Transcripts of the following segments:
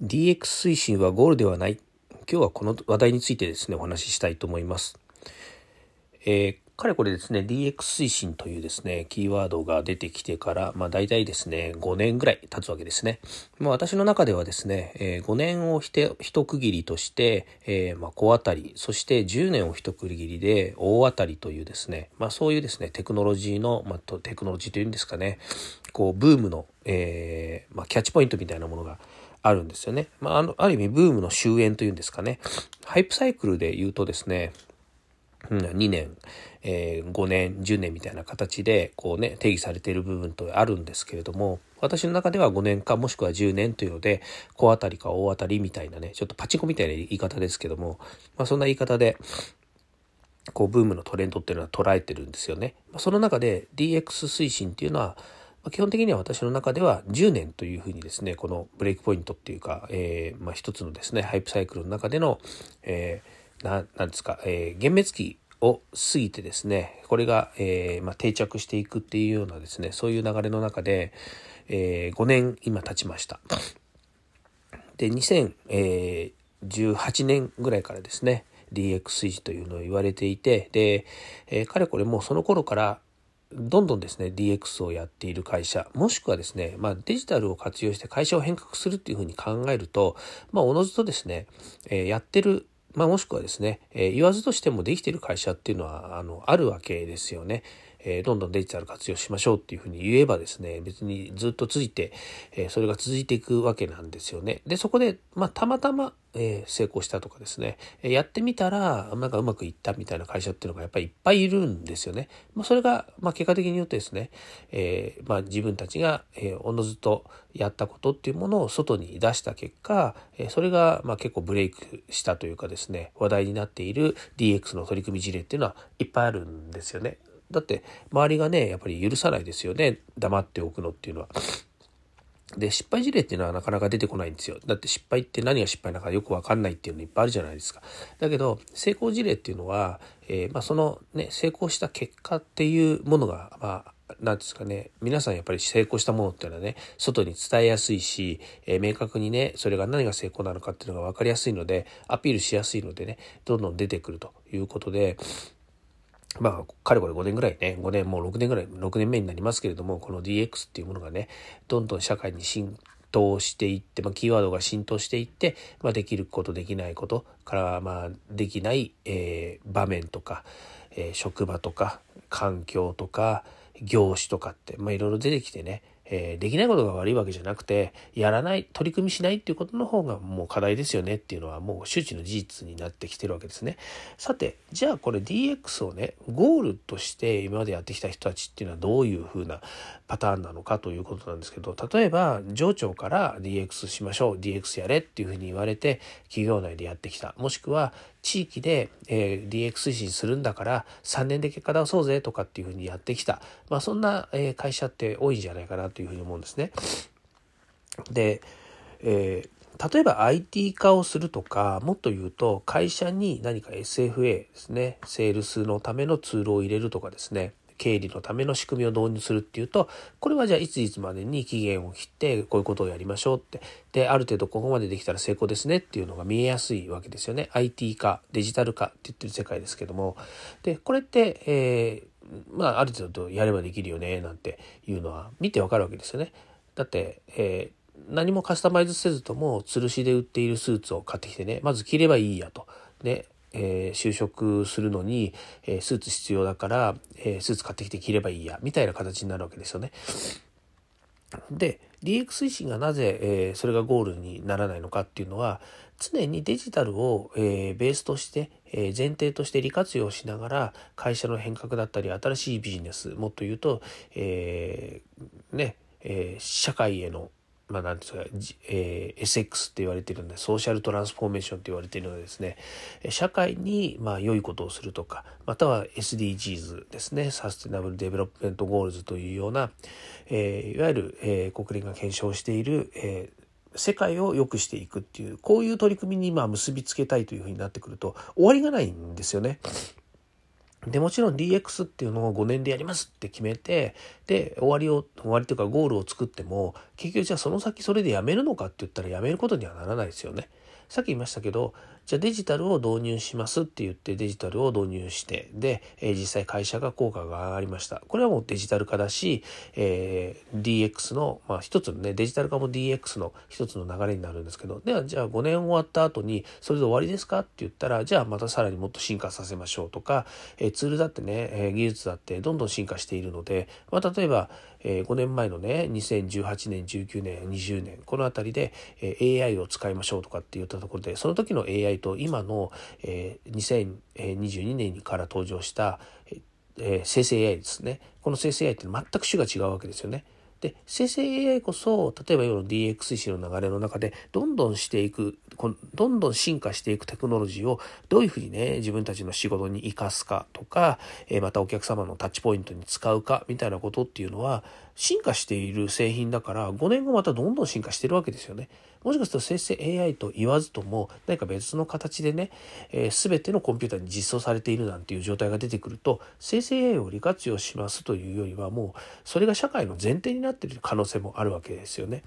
DX 推進はゴールではない。今日はこの話題についてですね、お話ししたいと思います。えー、かれこれですね、DX 推進というですね、キーワードが出てきてから、まあ大体ですね、5年ぐらい経つわけですね。まあ私の中ではですね、えー、5年をひて一区切りとして、えー、まあ小当たり、そして10年を一区切りで大当たりというですね、まあそういうですね、テクノロジーの、まあテクノロジーというんですかね、こうブームの、えー、まあキャッチポイントみたいなものがあるんですよね。まあ、あの、ある意味ブームの終焉というんですかね。ハイプサイクルで言うとですね、2年、えー、5年、10年みたいな形で、こうね、定義されている部分とあるんですけれども、私の中では5年かもしくは10年というので、小当たりか大当たりみたいなね、ちょっとパチンコみたいな言い方ですけども、まあそんな言い方で、こうブームのトレンドっていうのは捉えてるんですよね。その中で DX 推進っていうのは、基本的には私の中では10年というふうにですね、このブレイクポイントっていうか、えー、まあ一つのですね、ハイプサイクルの中での、えー、ななんですか、えー、幻滅期を過ぎてですね、これが、えー、まあ、定着していくっていうようなですね、そういう流れの中で、えー、5年今経ちました。で、2018年ぐらいからですね、DX 維持というのを言われていて、で、えー、かれこれもうその頃からどんどんですね、DX をやっている会社、もしくはですね、まあデジタルを活用して会社を変革するっていうふうに考えると、まあおのずとですね、えー、やってるまあ、もしくはですね、えー、言わずとしてもできている会社っていうのは、あの、あるわけですよね。えー、どんどんデジタル活用しましょうっていうふうに言えばですね、別にずっと続いて、えー、それが続いていくわけなんですよね。で、そこで、まあ、たまたま、えー、成功したとかですね、えやってみたら、なんかうまくいったみたいな会社っていうのがやっぱりいっぱいいるんですよね。まあ、それが、まあ、結果的に言うとですね、えまあ、自分たちが、えおのずとやったことっていうものを外に出した結果、えそれが、まあ、結構ブレイクしたというかですね、話題になっている DX の取り組み事例っていうのはいっぱいあるんですよね。だって周りがねやっぱり許さないですよね黙っておくのっていうのは。で失敗事例っていうのはなかなか出てこないんですよ。だって失敗って何が失敗なのかよくわかんないっていうのいっぱいあるじゃないですか。だけど成功事例っていうのは、えー、まあ、そのね成功した結果っていうものがまあなんですかね、皆さんやっぱり成功したものっていうのはね、外に伝えやすいし、えー、明確にね、それが何が成功なのかっていうのが分かりやすいので、アピールしやすいのでね、どんどん出てくるということで、まあ、かれこれ5年ぐらいね、5年、もう6年ぐらい、6年目になりますけれども、この DX っていうものがね、どんどん社会に浸透していって、まあ、キーワードが浸透していって、まあ、できること、できないことから、まあ、できない、えー、場面とか、えー、職場とか、環境とか、業種とかって、まあ、いろいろ出てきてね、えー、できないことが悪いわけじゃなくて、やらない、取り組みしないっていうことの方がもう課題ですよねっていうのはもう周知の事実になってきてるわけですね。さて、じゃあこれ DX をね、ゴールとして今までやってきた人たちっていうのはどういうふうなパターンなのかということなんですけど、例えば上長から DX しましょう、DX やれっていうふうに言われて企業内でやってきた。もしくは地域で、えー、DX 推進するんだから3年で結果出そうぜとかっていうふうにやってきた。まあそんな、え会社って多いんじゃないかなというふうに思うんですね。で、えー、例えば IT 化をするとか、もっと言うと会社に何か SFA ですね、セールスのためのツールを入れるとかですね、経理のための仕組みを導入するっていうと、これはじゃあいついつまでに期限を切ってこういうことをやりましょうって。で、ある程度ここまでできたら成功ですねっていうのが見えやすいわけですよね。IT 化、デジタル化って言ってる世界ですけども。で、これって、えー、まあ、ある程度やればできるよね、なんていうのは見てわかるわけですよね。だって、えー何もカスタマイズせずとも吊るしで売っているスーツを買ってきてねまず着ればいいやと。でえー、就職するのに、えー、スーツ必要だから、え、スーツ買ってきて着ればいいや、みたいな形になるわけですよね。で、DX 推進がなぜ、えそれがゴールにならないのかっていうのは、常にデジタルを、えベースとして、え前提として利活用しながら、会社の変革だったり、新しいビジネス、もっと言うと、えね、え社会へのまあ、なんですか、えー、SX って言われてるので、 social transformation って言われているのでですね、社会に、まあ、良いことをするとか、または SDGs ですね、 Sustainable Development Goals というような、えー、いわゆる、えー、国連が検証している、えー世界を良くしていくっていう、こういう取り組みに今結びつけたいというふうになってくると、終わりがないんですよね。で、もちろん DX っていうのを5年でやりますって決めて、で、終わりを、終わりというかゴールを作っても、結局じゃあその先それでやめるのかって言ったらやめることにはならないですよね。さっき言いましたけどじゃあデジタルを導入しますって言ってデジタルを導入してで、えー、実際会社が効果が上がりました。これはもうデジタル化だし、えー、DX の、まあ、一つのねデジタル化も DX の一つの流れになるんですけどではじゃあ5年終わった後にそれで終わりですかって言ったらじゃあまたさらにもっと進化させましょうとか、えー、ツールだってね、え技術だってどんどん進化しているので、まあ、例えば、え5年前のね2018年19年20年この辺りで、え AI を使いましょうとかって言ったところでその時の AI と今の、えー、2022年から登場した、えー、生成 AI ですねこの生成 AI って全く種が違うわけですよね。で生成 AI こそ例えば今の DX 維新の流れの中でどんどんしていくどんどん進化していくテクノロジーをどういうふうにね自分たちの仕事に生かすかとか、えまたお客様のタッチポイントに使うかみたいなことっていうのは進化している製品だから5年後またどんどん進化してるわけですよね。もしかすると生成 AI と言わずとも何か別の形でね、えー、全てのコンピューターに実装されているなんていう状態が出てくると生成 AI を利活用しますというよりはもうそれが社会の前提になるなっている可能性もあるわけですよね。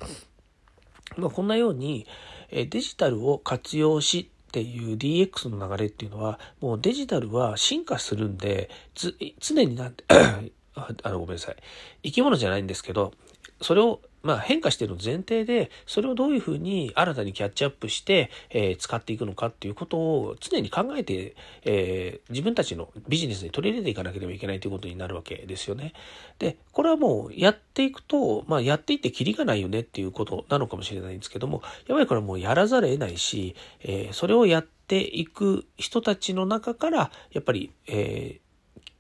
まあ、こんなようにえデジタルを活用しっていう DX の流れっていうのはもうデジタルは進化するんで常になんて あのごめんなさい生き物じゃないんですけどそれをまあ、変化している前提で、それをどういうふうに新たにキャッチアップして、えー、使っていくのかっていうことを常に考えて、えー、自分たちのビジネスに取り入れていかなければいけないということになるわけですよね。で、これはもうやっていくと、まあ、やっていってキリがないよねっていうことなのかもしれないんですけども、やっぱりこれはもうやらざるを得ないし、えー、それをやっていく人たちの中から、やっぱり、えー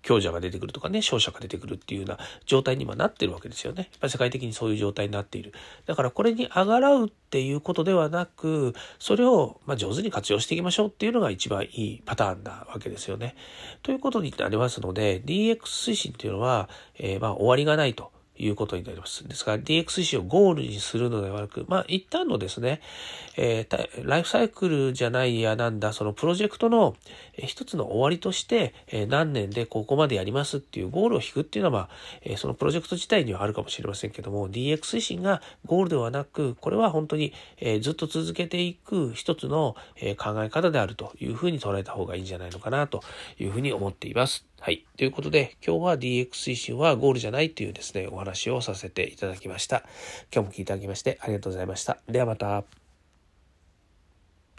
強者が出てくるとかね、勝者が出てくるっていうような状態に今なってるわけですよね。やっぱり世界的にそういう状態になっている。だからこれにあがらうっていうことではなく、それをま上手に活用していきましょうっていうのが一番いいパターンなわけですよね。ということになりますので、DX 推進っていうのは、えー、まあ終わりがないと。いうことになります。ですから DX 維持をゴールにするのではなく、まあ一旦のですね、えー、ライフサイクルじゃないやなんだ、そのプロジェクトの一つの終わりとして、えー、何年でここまでやりますっていうゴールを引くっていうのは、まあ、えー、そのプロジェクト自体にはあるかもしれませんけども、DX 推進がゴールではなく、これは本当に、えー、ずっと続けていく一つの、えー、考え方であるというふうに捉えた方がいいんじゃないのかなというふうに思っています。はい。ということで、今日は DX 推進はゴールじゃないというですね、お話をさせていただきました。今日も聞いていただきましてありがとうございました。ではまた。